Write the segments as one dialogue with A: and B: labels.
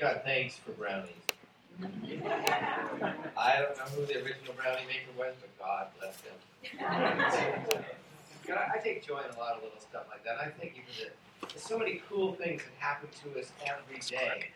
A: God, thanks for brownies. I don't know who the original brownie maker was, but God bless him. God, I take joy in a lot of little stuff like that. I think even that there's so many cool things that happen to us every day.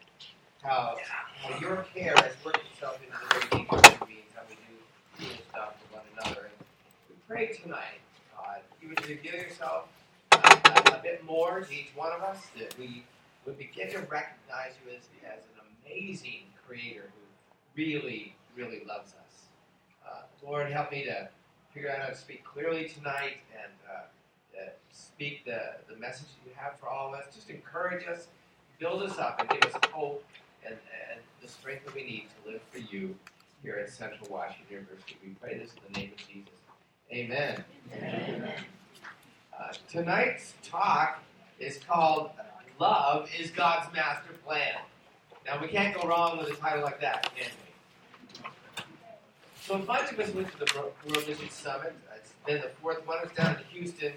A: How, how your care has worked itself into the way we beings, how we do cool stuff for one another. And we pray tonight, God, you would reveal yourself uh, a bit more to each one of us, that we would begin to recognize you as, as an amazing creator who really, really loves us. Uh, Lord, help me to figure out how to speak clearly tonight and uh, uh, speak the, the message that you have for all of us. Just encourage us, build us up, and give us hope and, and the strength that we need to live for you here at Central Washington University. We pray this in the name of Jesus. Amen. Amen. Uh, tonight's talk is called Love is God's Master Plan. Now, we can't go wrong with a title like that, can we? So, a bunch of us went to the World Mission Summit. It's been the fourth one. It's down in Houston.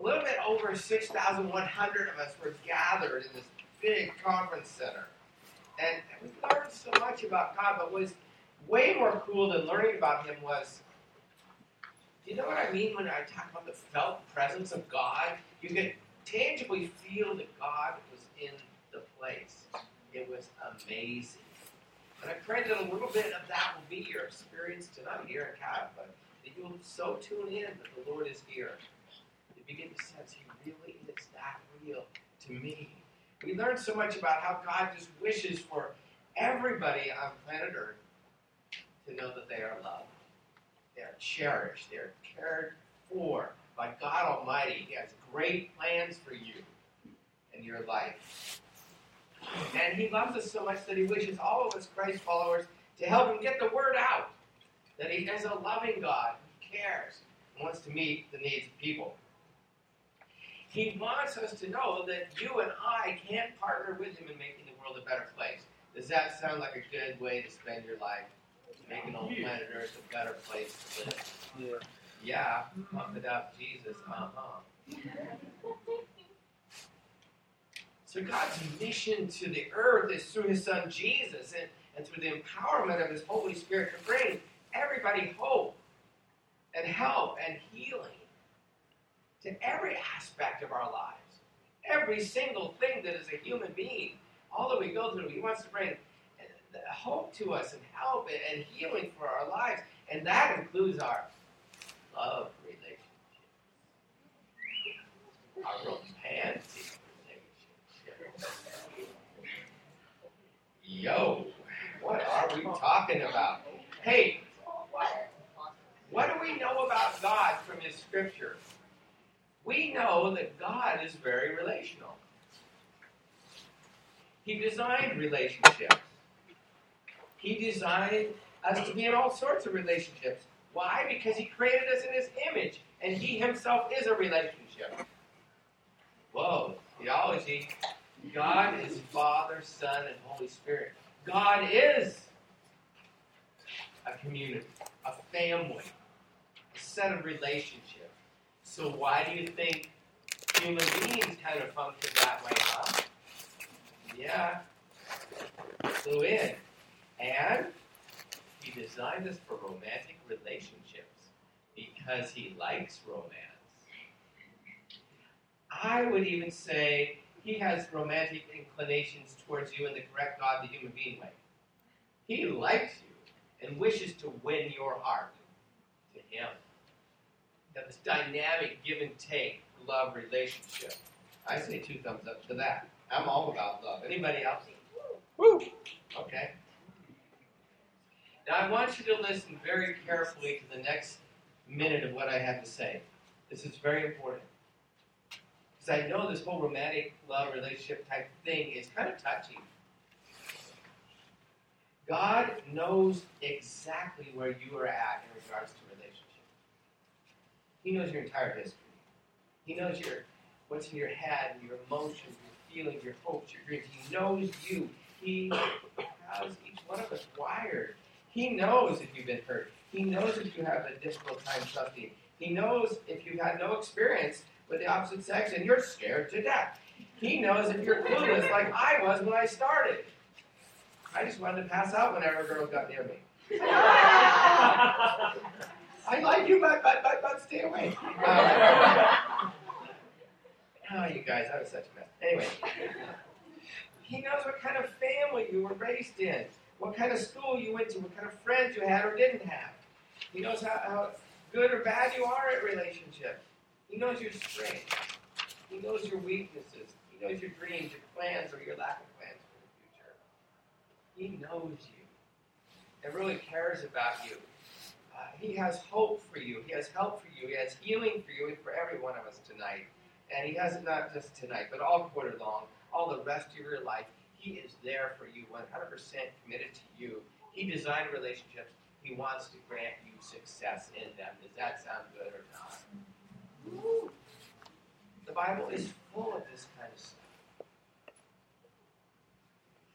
A: A little bit over 6,100 of us were gathered in this big conference center. And we learned so much about God, but what was way more cool than learning about Him was do you know what I mean when I talk about the felt presence of God? You tangibly feel that God was in the place. It was amazing. And I pray that a little bit of that will be your experience tonight here at Cat, but that you'll so tune in that the Lord is here. You begin to sense He really is that real to me. We learned so much about how God just wishes for everybody on planet Earth to know that they are loved. They are cherished. They are cared for by God Almighty. He has great plans for you and your life. And He loves us so much that He wishes all of us Christ followers to help Him get the word out that He is a loving God who cares and wants to meet the needs of people. He wants us to know that you and I can partner with Him in making the world a better place. Does that sound like a good way to spend your life? Making old planet Earth a better place to live. Yeah. Yeah, pump it up, Jesus. Uh huh. So God's mission to the earth is through His Son Jesus, and, and through the empowerment of His Holy Spirit to bring everybody hope and help and healing to every aspect of our lives. Every single thing that is a human being, all that we go through, He wants to bring hope to us and help and healing for our lives. And that includes our love relationships, our romantic relationships. Yo, what are we talking about? Hey, what do we know about God from His Scripture? We know that God is very relational. He designed relationships. He designed us to be in all sorts of relationships. Why? Because He created us in His image, and He Himself is a relationship. Whoa, theology. God is Father, Son, and Holy Spirit. God is a community, a family, a set of relationships. So why do you think human beings kind of function that way, huh? Yeah. Clue in. And he designed us for romantic relationships because he likes romance. I would even say he has romantic inclinations towards you in the correct God the human being way. He likes you and wishes to win your heart to him. You this dynamic give and take love relationship. I say two thumbs up to that. I'm all about love. Anybody else? Woo! Okay. Now, I want you to listen very carefully to the next minute of what I have to say. This is very important. Because I know this whole romantic love relationship type thing is kind of touchy. God knows exactly where you are at in regards to relationship. He knows your entire history. He knows your what's in your head, your emotions, your feelings, your hopes, your dreams. He knows you. He has each one of us wired he knows if you've been hurt. He knows if you have a difficult time trusting. He knows if you've had no experience with the opposite sex and you're scared to death. He knows if you're clueless like I was when I started. I just wanted to pass out whenever a girl got near me. I like you, but but but, but stay away. Um, oh, you guys, I was such a mess. Anyway, he knows what kind of family you were raised in, what kind of school you went to, what kind of friends you had or didn't have. He knows how, how good or bad you are at relationships. He knows your strengths. He knows your weaknesses. He knows your dreams, your plans, or your lack of plans for the future. He knows you and really cares about you. Uh, he has hope for you. He has help for you. He has healing for you and for every one of us tonight. And He has it not just tonight, but all quarter long, all the rest of your life. He is there for you, 100% committed to you. He designed relationships. He wants to grant you success in them. Does that sound good or not? The Bible is full of this kind of stuff.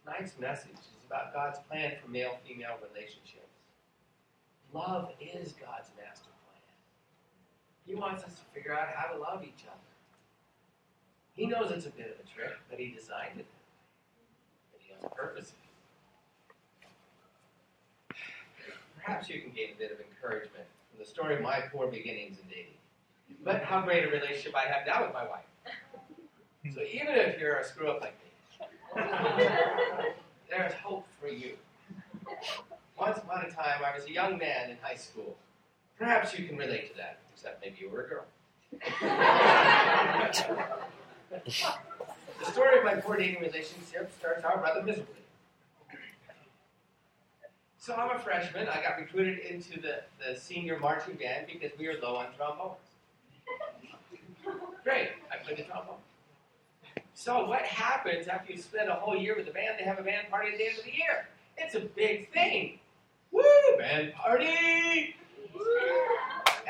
A: Tonight's message is about God's plan for male female relationships. Love is God's master plan. He wants us to figure out how to love each other. He knows it's a bit of a trick, but He designed it. But He has a purpose. Perhaps you can gain a bit of encouragement from the story of my poor beginnings in dating. But how great a relationship I have now with my wife. So even if you're a screw up like me, there's hope for you. Once upon a time, I was a young man in high school. Perhaps you can relate to that, except maybe you were a girl. the story of my poor dating relationship starts out rather miserably. So I'm a freshman. I got recruited into the, the senior marching band because we were low on trombones. Great, I played the trombone. So what happens after you spend a whole year with the band? They have a band party at the end of the year. It's a big thing. Woo! Band party!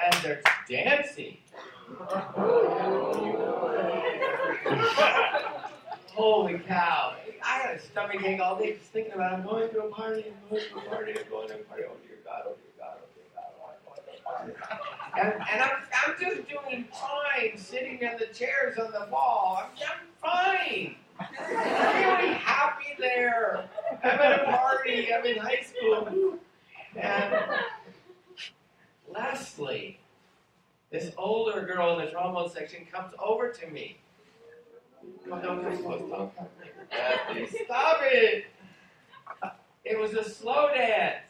A: And there's dancing. Holy cow. I had a stomach ache all day just thinking about I'm going to a party, I'm going to a party, I'm going to a party. Oh dear God, oh dear God, oh dear God, oh, to a party. And, and I'm, I'm just doing fine sitting in the chairs on the wall. I'm, I'm fine. I'm really happy there. I'm at a party, I'm in high school. And Leslie, this older girl in the trombone section, comes over to me. Come don't come close, don't come Leslie, stop it! It was a slow dance.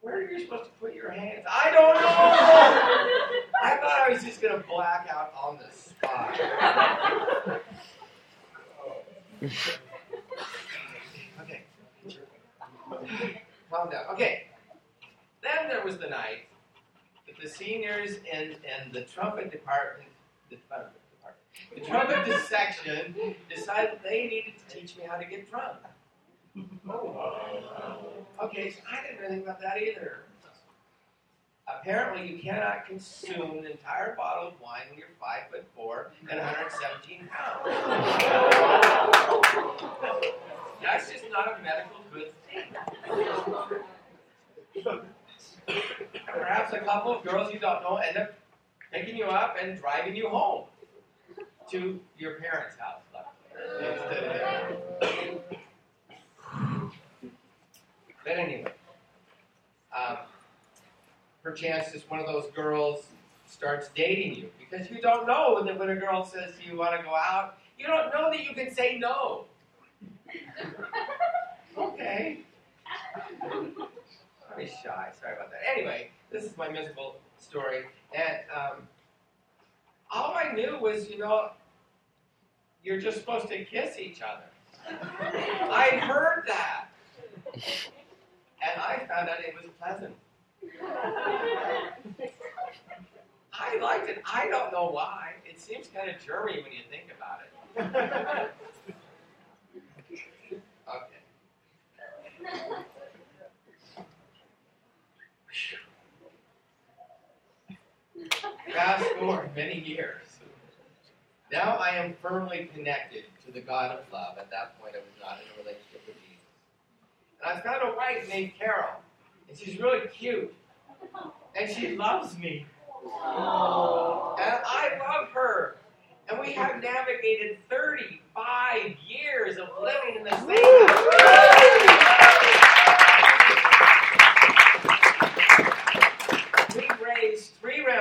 A: Where are you supposed to put your hands? I don't know. I thought I was just gonna black out on the spot. okay. Calm down. Okay. Then there was the night the seniors in, in the trumpet department, the, department, the trumpet section decided they needed to teach me how to get drunk. Okay, so I didn't know anything about that either. Apparently, you cannot consume an entire bottle of wine when you're five foot four and 117 pounds. That's just not a medical good thing. Perhaps a couple of girls you don't know end up picking you up and driving you home to your parents' house. But anyway, um, perchance just one of those girls starts dating you because you don't know that when a girl says you want to go out, you don't know that you can say no. okay. I'm shy. Sorry about that. Anyway, this is my miserable story, and um, all I knew was, you know, you're just supposed to kiss each other. I heard that. And I found out it was pleasant. I liked it. I don't know why. It seems kind of germy when you think about it. okay. Forward many years. Now I am firmly connected to the God of love. At that point, I was not in a relationship with Jesus. And I found a wife named Carol, and she's really cute, and she loves me. And I love her. And we have navigated 35 years of living in the same house.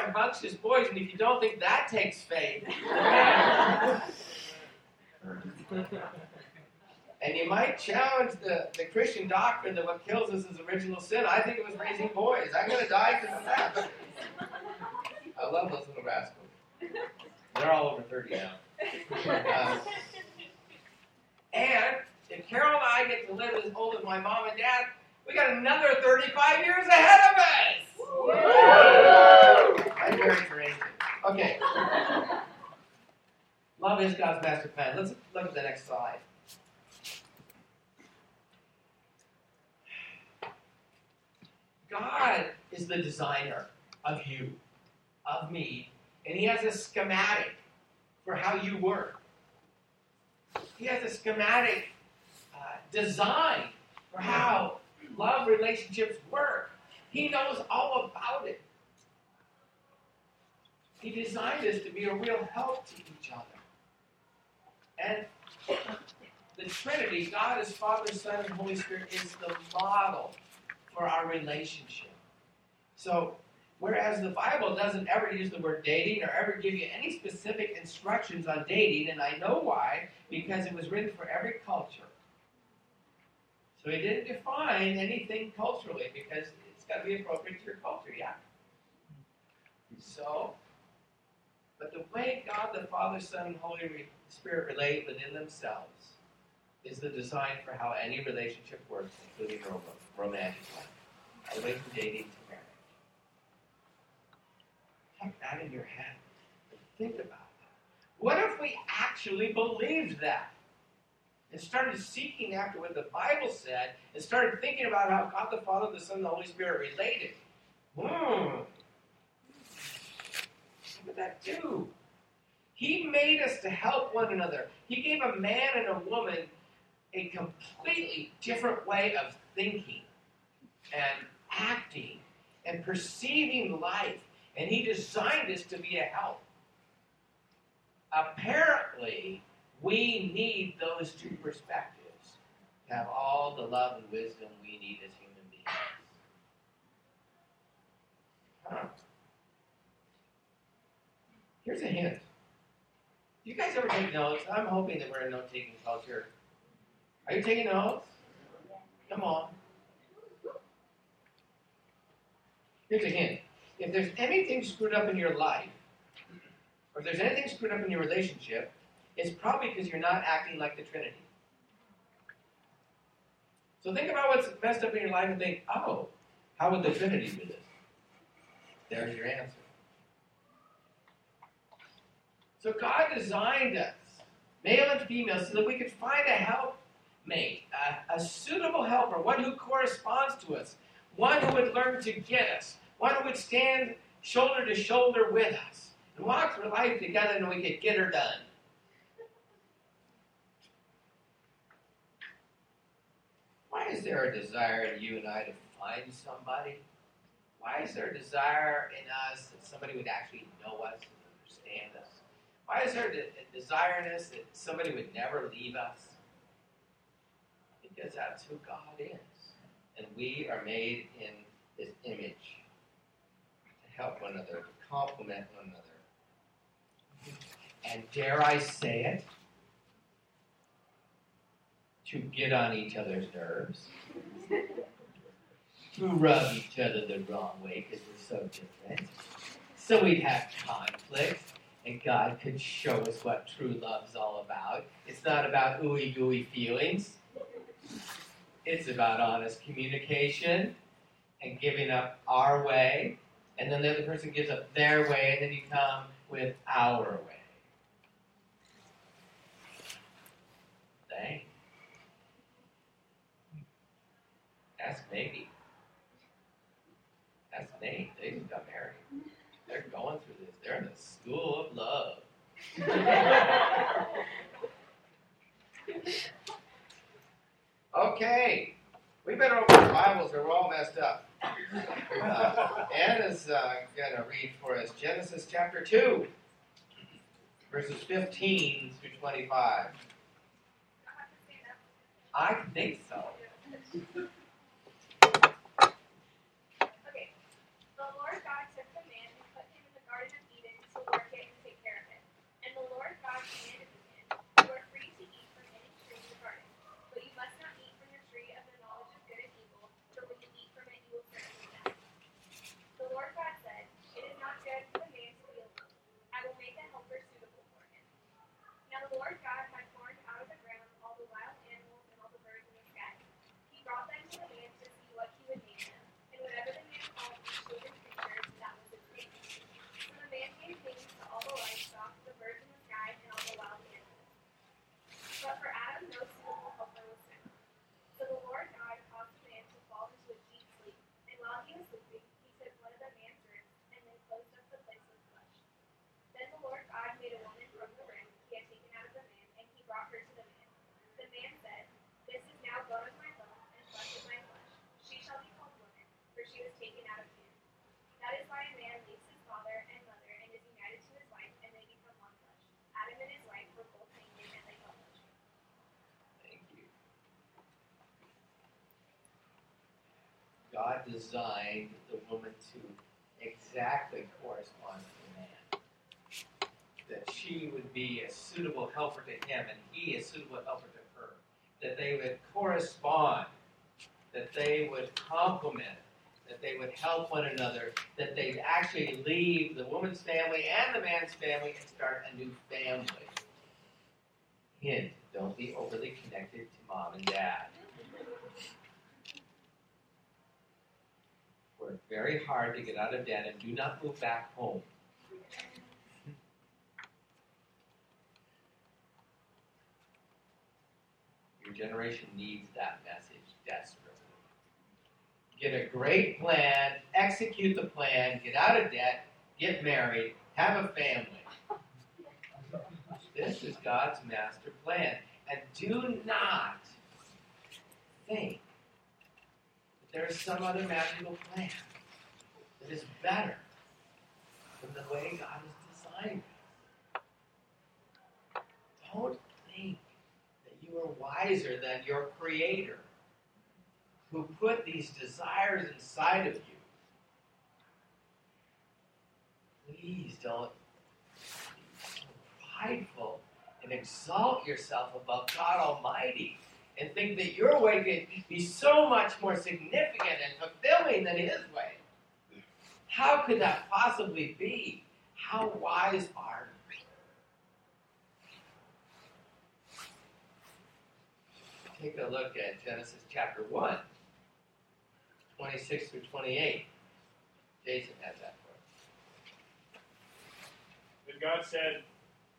A: Rambunctious boys, and if you don't think that takes faith, and you might challenge the, the Christian doctrine that what kills us is original sin. I think it was raising boys. I'm going to die because of that. I love those little rascals. They're all over 30 now. Uh, and if Carol and I get to live as old as my mom and dad, we got another 35 years ahead of us. I'm very courageous. Okay. Love is God's master plan. Let's look at the next slide. God is the designer of you, of me, and He has a schematic for how you work. He has a schematic uh, design for how love relationships work. He knows all about it. He designed us to be a real help to each other. And the Trinity, God as Father, Son, and Holy Spirit, is the model for our relationship. So, whereas the Bible doesn't ever use the word dating or ever give you any specific instructions on dating, and I know why, because it was written for every culture. So he didn't define anything culturally because it's got to be appropriate to your culture, yeah? So, but the way God the Father, Son, and Holy Spirit relate within themselves is the design for how any relationship works, including romantic life, all the way from dating to marriage. Tuck that in your head think about that. What if we actually believed that? And started seeking after what the Bible said and started thinking about how God the Father, the Son, and the Holy Spirit related. Hmm. What would that do? He made us to help one another. He gave a man and a woman a completely different way of thinking and acting and perceiving life. And he designed us to be a help. Apparently, we need those two perspectives to have all the love and wisdom we need as human beings. Here's a hint. Do you guys ever take notes? I'm hoping that we're a note taking culture. Are you taking notes? Come on. Here's a hint. If there's anything screwed up in your life, or if there's anything screwed up in your relationship, it's probably because you're not acting like the Trinity. So think about what's messed up in your life and think, oh, how would the Trinity do this? There's your answer. So God designed us, male and female, so that we could find a helpmate, a, a suitable helper, one who corresponds to us, one who would learn to get us, one who would stand shoulder to shoulder with us, and walk through life together and we could get her done. Why is there a desire in you and I to find somebody? Why is there a desire in us that somebody would actually know us and understand us? Why is there a desire in us that somebody would never leave us? Because that's who God is. And we are made in His image to help one another, to complement one another. And dare I say it? To get on each other's nerves. to rub each other the wrong way because we're so different. So we'd have conflict and God could show us what true love's all about. It's not about ooey gooey feelings. It's about honest communication and giving up our way, and then the other person gives up their way, and then you come with our way. Ask Maggie. Ask Nate. They just got married. They're going through this. They're in the school of love. okay. We better open the Bibles or we're all messed up. Uh, Anna's uh, going to read for us Genesis chapter 2, verses 15 through 25. I think so.
B: Okay. The Lord God took the man and put him in the Garden of Eden to work it and take care of it. And the Lord God commanded the man, You are free to eat from any tree in the garden, but you must not eat from the tree of the knowledge of good and evil, for when you eat from it, you will certainly die. The Lord God said, It is not good for the man to be alone. I will make a helper suitable for him. Now the Lord God had formed out of the ground all the wild animals and all the birds in the sky. He brought them to the man to see what he would name them, and whatever the man called each living creature, that was its name. So the man gave names to all the livestock, the birds in the sky, and all the wild animals. But for Adam no suitable helper was found. So the Lord God caused the man to fall into a deep sleep, and while he was sleeping, he took one of the man's ribs, and then closed up the place with flesh. Then the Lord God made a woman from the rib he had taken out of the man, and he brought her to the man. The man said, This is now bone of my bone and flesh of my flesh. She shall be called woman, for she was taken out of man. That is why a man leaves his father and mother and is united to his wife, and they become one flesh. Adam and his wife were both naked, and they felt no shame.
A: Thank you. Designed the woman to exactly correspond to the man. That she would be a suitable helper to him and he a suitable helper to her. That they would correspond. That they would complement. That they would help one another. That they'd actually leave the woman's family and the man's family and start a new family. Hint, don't be overly connected to mom and dad. Work very hard to get out of debt and do not move back home. Your generation needs that message desperately. Get a great plan, execute the plan, get out of debt, get married, have a family. This is God's master plan. And do not think there is some other magical plan that is better than the way God has designed it. Don't think that you are wiser than your Creator who put these desires inside of you. Please don't be so prideful and exalt yourself above God Almighty and think that your way can be so much more significant and fulfilling than His way. How could that possibly be? How wise are you? Take a look at Genesis chapter 1, 26 through 28. Jason has that for us.
C: Then God said,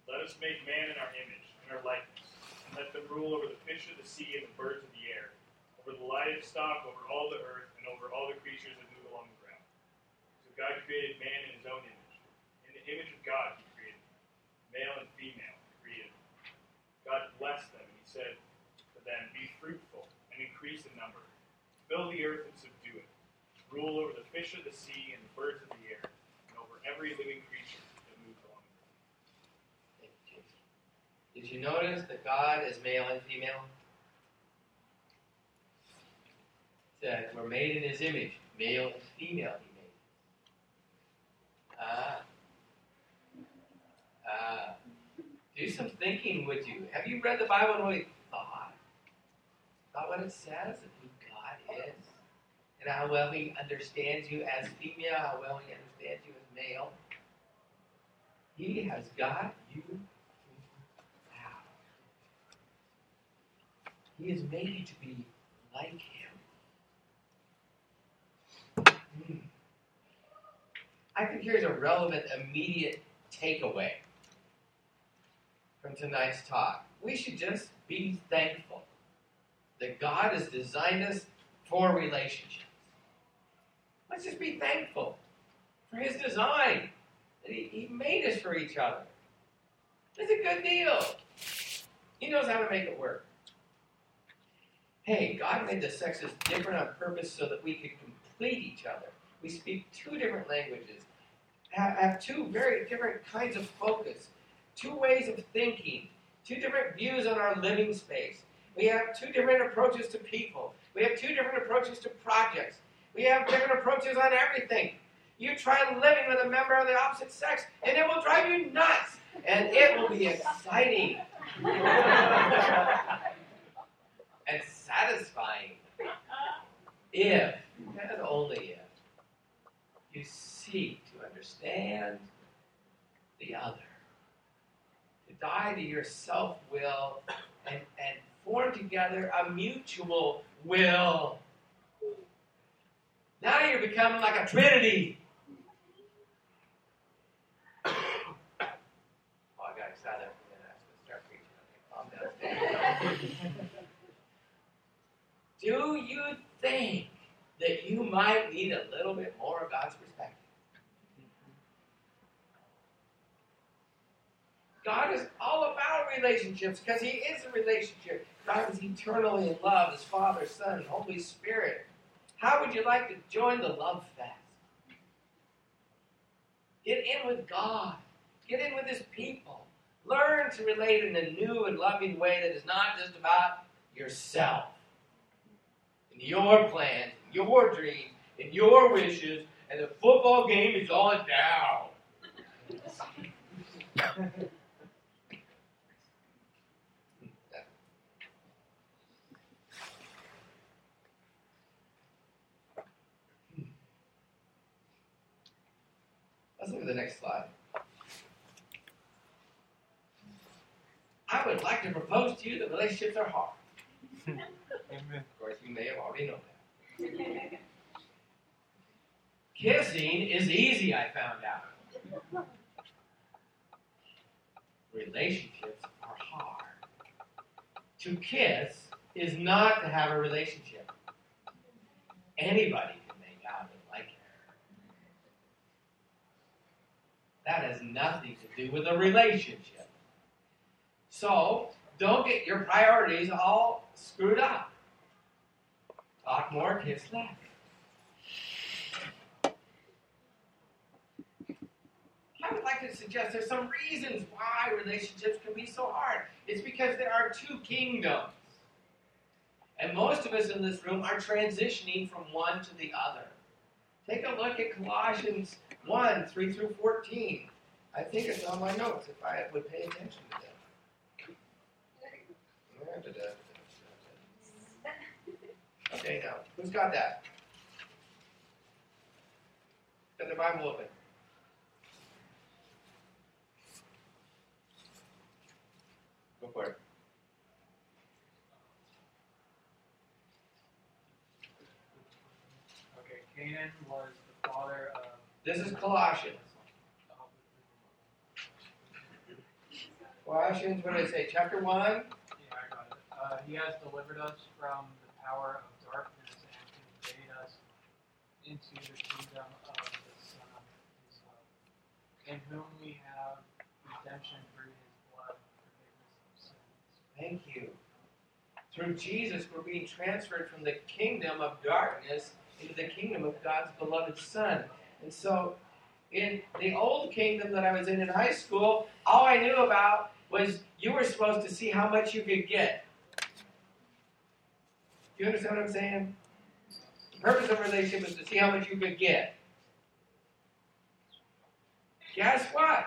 C: Let us make man in our image, in our likeness, let them rule over the fish of the sea and the birds of the air, over the livestock, over all the earth, and over all the creatures that move along the ground. So God created man in his own image. In the image of God he created them. Male and female he created them. God blessed them, and he said to them, Be fruitful and increase in number. Fill the earth and subdue it. Rule over the fish of the sea and the birds of the air, and over every living creature that moves along the ground.
A: Thank you, Jason. Did you notice that God is male and female? Said we're made in His image, male and female. He made. Ah, ah. Do some thinking, would you? Have you read the Bible and really thought? Thought what it says and who God is, and how well He understands you as female, how well He understands you as male. He has got you He is made to be like Him. Hmm. I think here's a relevant, immediate takeaway from tonight's talk. We should just be thankful that God has designed us for relationships. Let's just be thankful for His design. That he, he made us for each other. It's a good deal. He knows how to make it work. Hey, God made the sexes different on purpose so that we could complete each other. We speak two different languages, have, two very different kinds of focus, two ways of thinking, two different views on our living space. We have two different approaches to people. We have two different approaches to projects. We have different approaches on everything. You try living with a member of the opposite sex, and it will drive you nuts. And it will be exciting and satisfying if, and only if, you seek to understand the other, to die to your self will and, and form together a mutual will. Now you're becoming like a trinity. oh, I got excited. Start preaching. Okay, calm down. Do you think that you might need a little bit more of God's perspective? God is all about relationships because He is a relationship. God is eternally in love, His Father, Son, and Holy Spirit. How would you like to join the love fest? Get in with God. Get in with His people. Learn to relate in a new and loving way that is not just about yourself and your plans, and your dreams, and your wishes, and the football game is on down. Let's look at the next slide. I would like to propose to you that relationships are hard.
D: Amen.
A: Of course, you may have already known that. Kissing is easy, I found out. Relationships are hard. To kiss is not to have a relationship. Anybody can make out and like it. That has nothing to do with a relationship. So, don't get your priorities all screwed up. Talk more, kiss less. I would like to suggest there's some reasons why relationships can be so hard. It's because there are two kingdoms. And most of us in this room are transitioning from one to the other. Take a look at Colossians 1 3 through 14. I think it's on my notes if I would pay attention to Okay, now, who's got that? Got the Bible open. Go for it.
D: Okay, Canaan was the father of.
A: This is Colossians. Colossians, what did I say? Chapter 1?
D: Yeah, I got it. Uh, he has delivered us from the power of darkness and conveyed us into the kingdom of the Son of His love, in whom we have redemption through His blood, forgiveness of sins.
A: Thank you. Through Jesus, we're being transferred from the kingdom of darkness into the kingdom of God's beloved Son. And so, in the old kingdom that I was in in high school, all I knew about was you were supposed to see how much you could get. Do you understand what I'm saying? The purpose of a relationship is to see how much you could get. Guess what?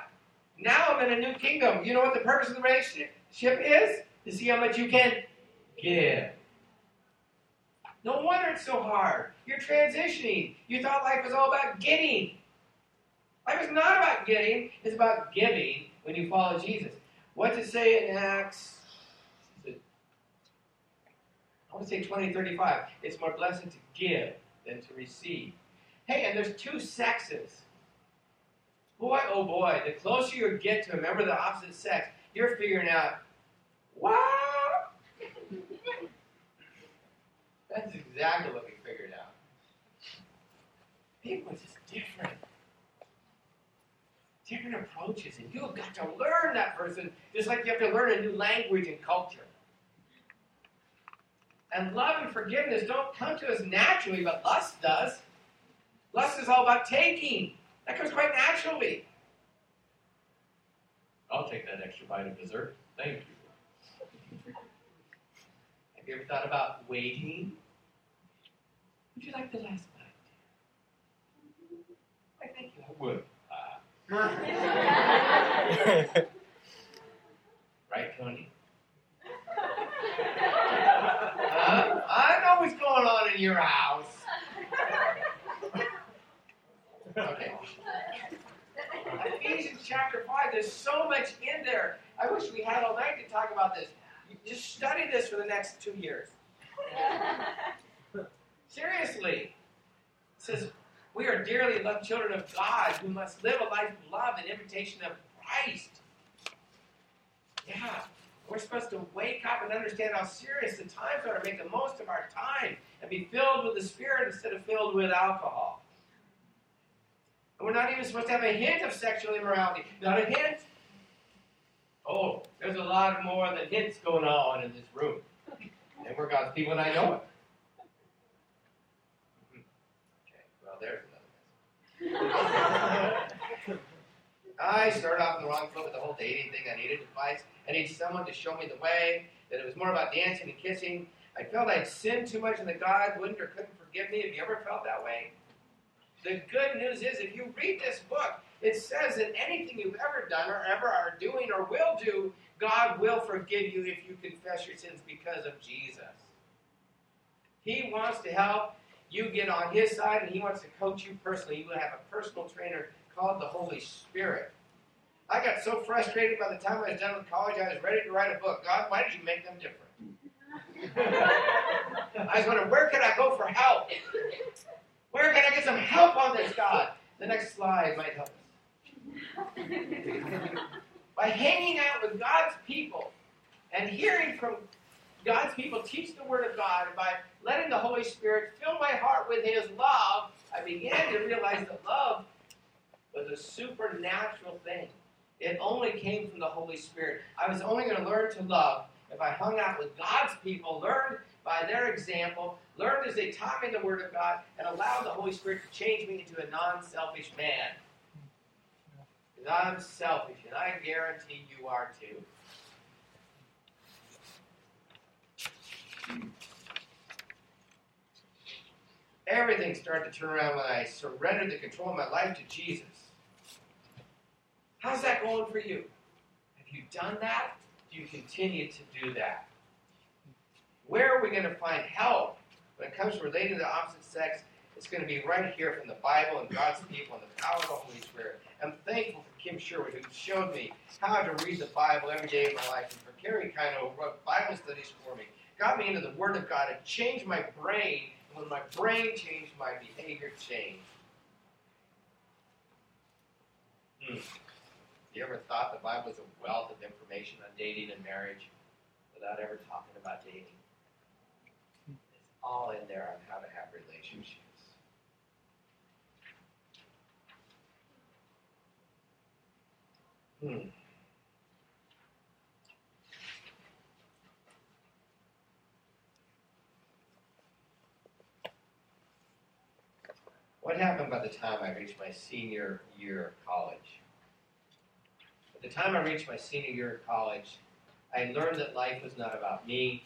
A: Now I'm in a new kingdom. You know what the purpose of the relationship is? To see how much you can give. No wonder it's so hard. You're transitioning. You thought life was all about getting. Life is not about getting, it's about giving when you follow Jesus. What's it say in Acts? I want to say 20, 35. It's more blessed to give than to receive. Hey, and there's two sexes. Boy, oh boy, the closer you get to a member of the opposite sex, you're figuring out, wow! That's exactly what we figured out. People are just different. Different approaches, and you've got to learn that person just like you have to learn a new language and culture. And love and forgiveness don't come to us naturally, but lust does. Lust is all about taking. That comes quite naturally. I'll take that extra bite of dessert. Thank you. Have you ever thought about waiting? Would you like the last bite? I think you would. Uh, right, Tony? Uh, I know going on in your house. Okay. Ephesians chapter 5, there's so much in there. I wish we had all night to talk about this. Just study this for the next two years. Seriously. It says, We are dearly loved children of God who must live a life of love and imitation of Christ. Yeah. We're supposed to wake up and understand how serious the times are to make the most of our time and be filled with the Spirit instead of filled with alcohol. And we're not even supposed to have a hint of sexual immorality. Not a hint. Oh, there's a lot more than hints going on in this room. And we're God's people, and I know it. Mm-hmm. Okay, well, there's another message. I started off in the wrong foot with the whole dating thing. I needed advice. I needed someone to show me the way, that it was more about dancing and kissing. I felt I'd sinned too much and that God wouldn't or couldn't forgive me. Have you ever felt that way? The good news is, if you read this book, it says that anything you've ever done or ever are doing or will do, God will forgive you if you confess your sins because of Jesus. He wants to help you get on His side and He wants to coach you personally. You will have a personal trainer called the Holy Spirit. I got so frustrated by the time I was done with college, I was ready to write a book. God, why did you make them different? I was wondering, where can I go for help? Where can I get some help on this, God? The next slide might help us. By hanging out with God's people and hearing from God's people teach the Word of God, and by letting the Holy Spirit fill my heart with His love, I began to realize that love was a supernatural thing. It only came from the Holy Spirit. I was only going to learn to love if I hung out with God's people, learned by their example, learned as they taught me the Word of God, and allowed the Holy Spirit to change me into a non selfish man. Because I'm selfish, and I guarantee you are too. Everything started to turn around when I surrendered the control of my life to Jesus. Going for you? Have you done that? Do you continue to do that? Where are we going to find help when it comes to relating to the opposite sex? It's going to be right here from the Bible and God's people and the power of the Holy Spirit. I'm thankful for Kim Sherwood, who showed me how to read the Bible every day of my life, and for Carrie kind of wrote Bible studies for me. Got me into the Word of God and changed my brain. And when my brain changed, my behavior changed. Hmm. You ever thought the Bible was a wealth of information on dating and marriage without ever talking about dating? It's all in there on how to have relationships. Hmm. What happened by the time I reached my senior year of college? At the time I reached my senior year of college, I learned that life was not about me.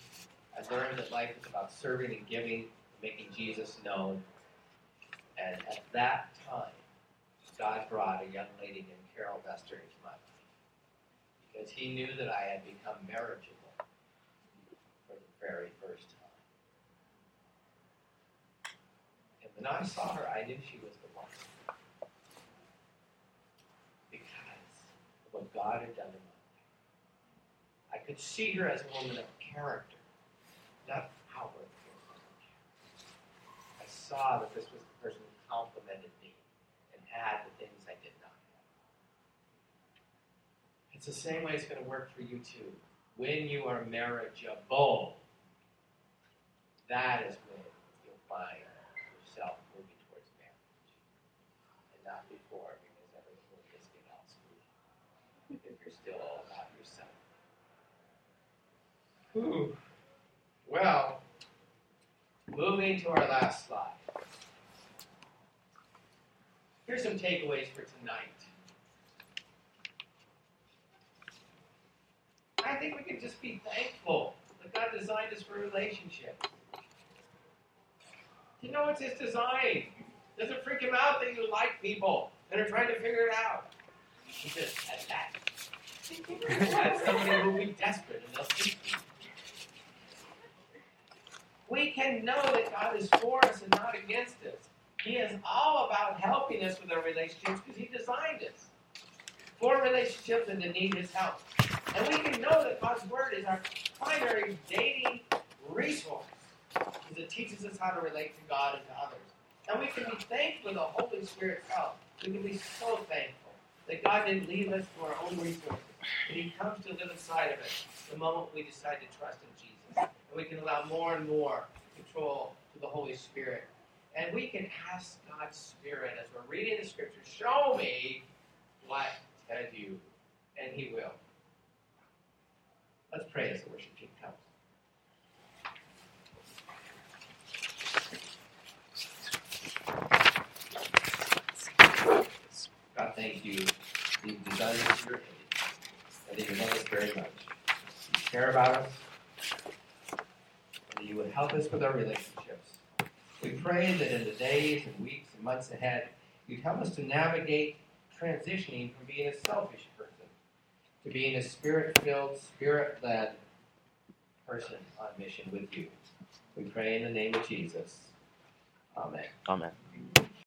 A: I learned that life was about serving and giving, and making Jesus known. And at that time, God brought a young lady named Carol Vester into my life because He knew that I had become marriageable for the very first time. And when I saw her, I knew she was the one because of what God had done in my life. I could see her as a woman of character, not outward character. I saw that this was the person who complimented me and had the things I did not have. It's the same way it's going to work for you too. When you are marriageable, that is when you'll find yourself moving towards marriage. And not before, because everything will just get all screwed up if you're still all about yourself. Whew. Well, moving to our last slide. Here's some takeaways for tonight. I think we can just be thankful that God designed us for relationships. You know it's His design. Does it freak Him out that you like people and are trying to figure it out? At that. That's somebody will be desperate and they'll seek. We can know that God is for us and not against us. He is all about helping us with our relationships because He designed us for relationships and to need His help. And we can know that God's Word is our primary dating resource because it teaches us how to relate to God and to others. And we can be thankful for the Holy Spirit's help. We can be so thankful that God didn't leave us to our own resources. but He comes to live inside of us the moment we decide to trust in Jesus. And we can allow more and more control to the Holy Spirit. And we can ask God's Spirit as we're reading the Scripture, show me what to do. And He will. Let's pray as the worship team comes. God, thank you. You've designed us for your image. And that you love us very much. You care about us. And you would help us with our relationships. We pray that in the days and weeks and months ahead, you'd help us to navigate transitioning from being a selfish person to being a spirit filled, spirit led person on mission with you. We pray in the name of Jesus. Amen.
E: Amen.